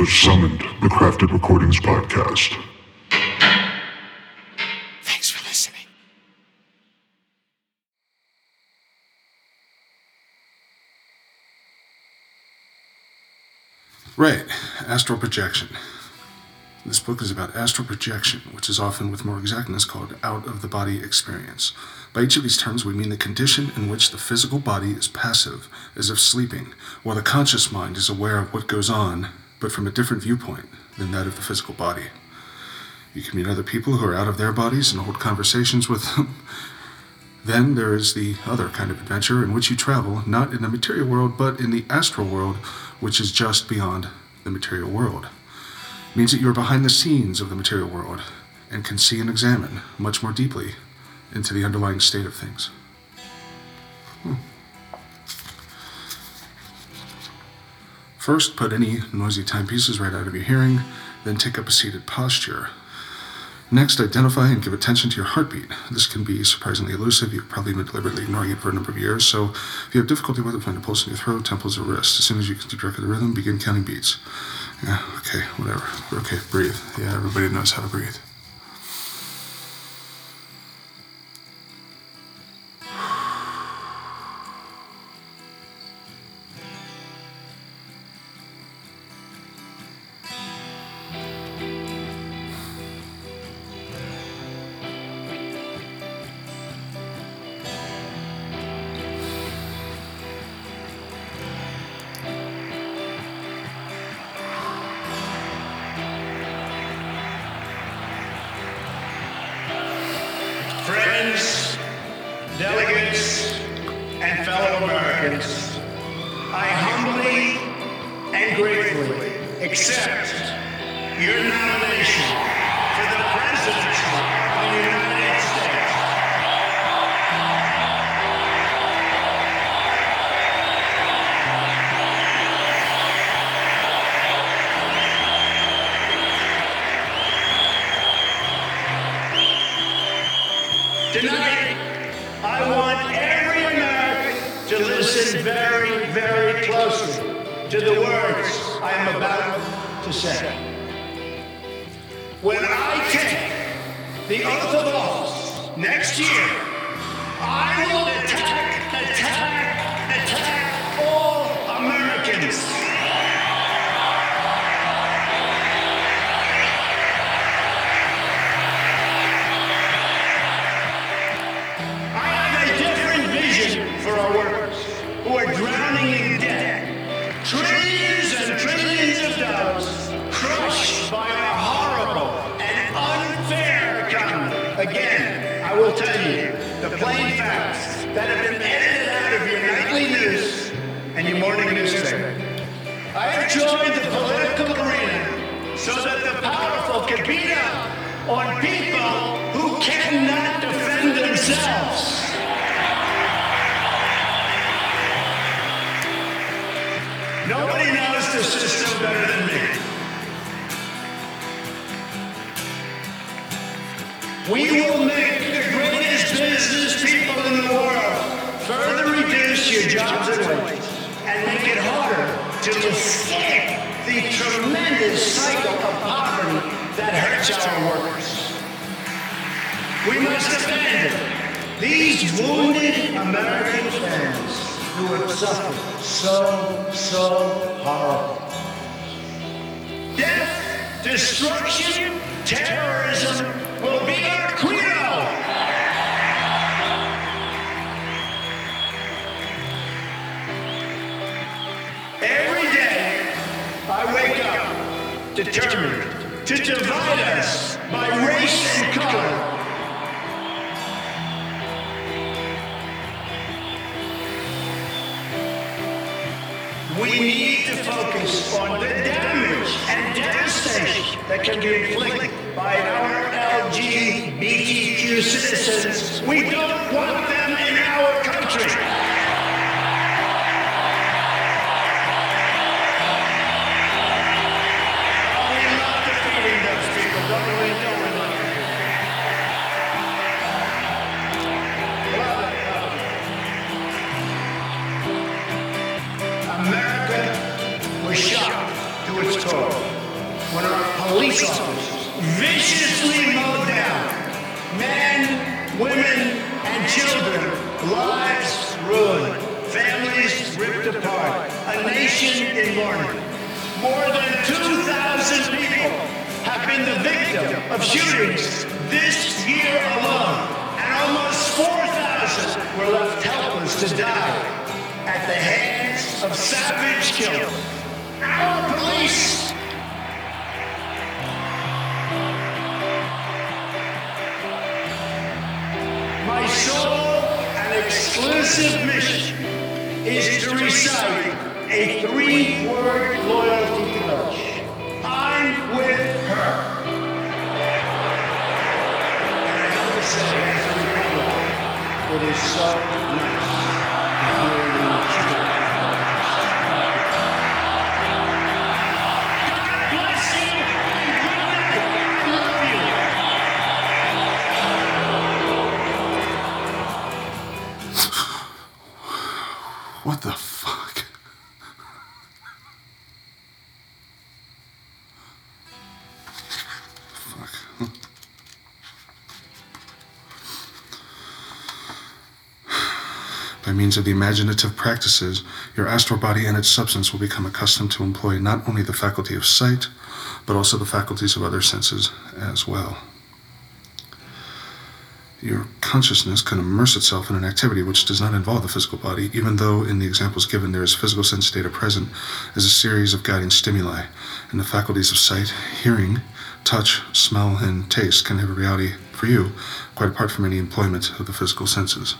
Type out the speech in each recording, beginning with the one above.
have summoned the Crafted Recordings podcast. Thanks for listening. Right, astral projection. This book is about astral projection, which is often with more exactness called out of the body experience. By each of these terms, we mean the condition in which the physical body is passive, as if sleeping, while the conscious mind is aware of what goes on, but from a different viewpoint than that of the physical body. You can meet other people who are out of their bodies and hold conversations with them. Then there is the other kind of adventure in which you travel, not in the material world, but in the astral world, which is just beyond the material world. It means that you are behind the scenes of the material world and can see and examine much more deeply into the underlying state of things. First, put any noisy timepieces right out of your hearing, then take up a seated posture. Next, identify and give attention to your heartbeat. This can be surprisingly elusive. You've probably been deliberately ignoring it for a number of years, so if you have difficulty with it, find a pulse in your throat, temples, or wrist. As soon as you can keep track of the rhythm, begin counting beats. Yeah, okay, whatever. Okay, breathe. Yeah, everybody knows how to breathe. Delegates, and fellow Americans, I humbly and gratefully accept your nomination for the presidency of the United States. Tonight, I want every American to listen very, very closely to the words I am about to say. When I take the oath of office next year, I will attack, attack, who are drowning in debt. Trillions and trillions of dollars crushed by our horrible and unfair economy. Again, I will tell you the plain facts that have been edited out of your nightly news and your morning newspaper. I have joined the political arena so that the powerful can beat up on people who cannot defend themselves. Nobody knows the system better than me. We will make the greatest business people in the world further reduce your jobs and wages and make it harder to escape the tremendous cycle of poverty that hurts our workers. We must abandon these wounded American fans who have suffered so, so horrible. Death, destruction, terrorism will be our credo. Every day, I wake up determined to divide us by race and color. Focus on the damage and devastation that can be inflicted by our LGBTQ citizens. We don't want them in our country. Shootings this year alone, and almost 4,000 were left helpless to die at the hands of savage killers. Our police My sole and exclusive mission is to recite a three-word loyalty pledge. I'm with it is so nice means of the imaginative practices, your astral body and its substance will become accustomed to employ not only the faculty of sight, but also the faculties of other senses as well. Your consciousness can immerse itself in an activity which does not involve the physical body, even though in the examples given there is physical sense data present as a series of guiding stimuli, and the faculties of sight, hearing, touch, smell, and taste can have a reality for you, quite apart from any employment of the physical senses.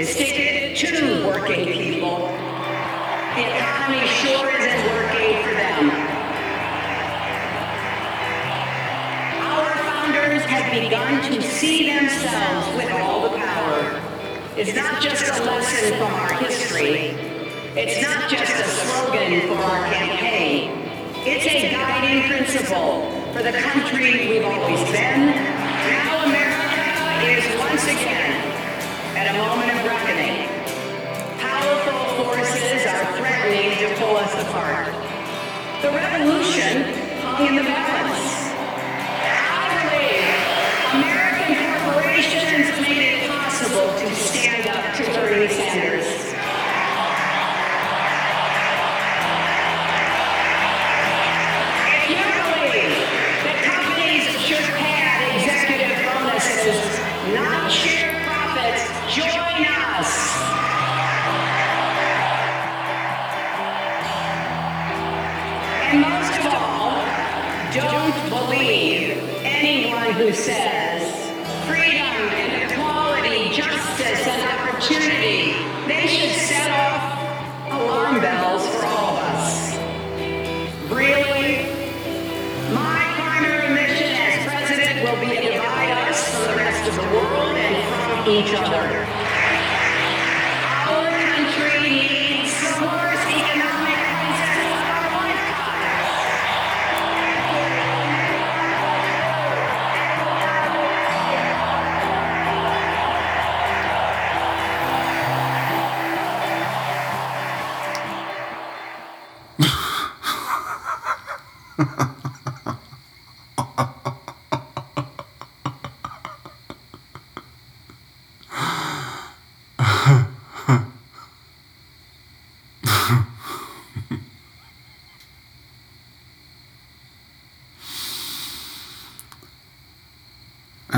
Is stick to working people. The economy sure isn't working for them. Our founders had begun to see themselves with all the power. It's not just a lesson from our history. It's not just a slogan for our campaign. It's a guiding principle for the country we've always been. Now America is once again at a moment The revolution hung in the balance. I believe American corporations made it possible to stand And most of all, don't believe anyone who says freedom and equality, justice and opportunity, they should set off alarm bells for all of us. Really? My primary mission as president will be to divide us from the rest of the world and from each other.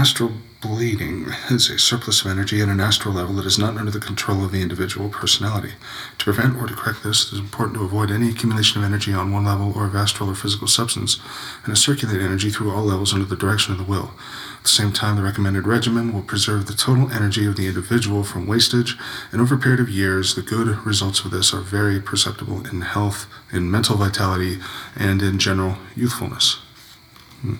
Astral bleeding is a surplus of energy at an astral level that is not under the control of the individual personality. To prevent or to correct this, it is important to avoid any accumulation of energy on one level or of astral or physical substance, and to circulate energy through all levels under the direction of the will. At the same time, the recommended regimen will preserve the total energy of the individual from wastage, and over a period of years, the good results of this are very perceptible in health, in mental vitality, and in general youthfulness. Hmm.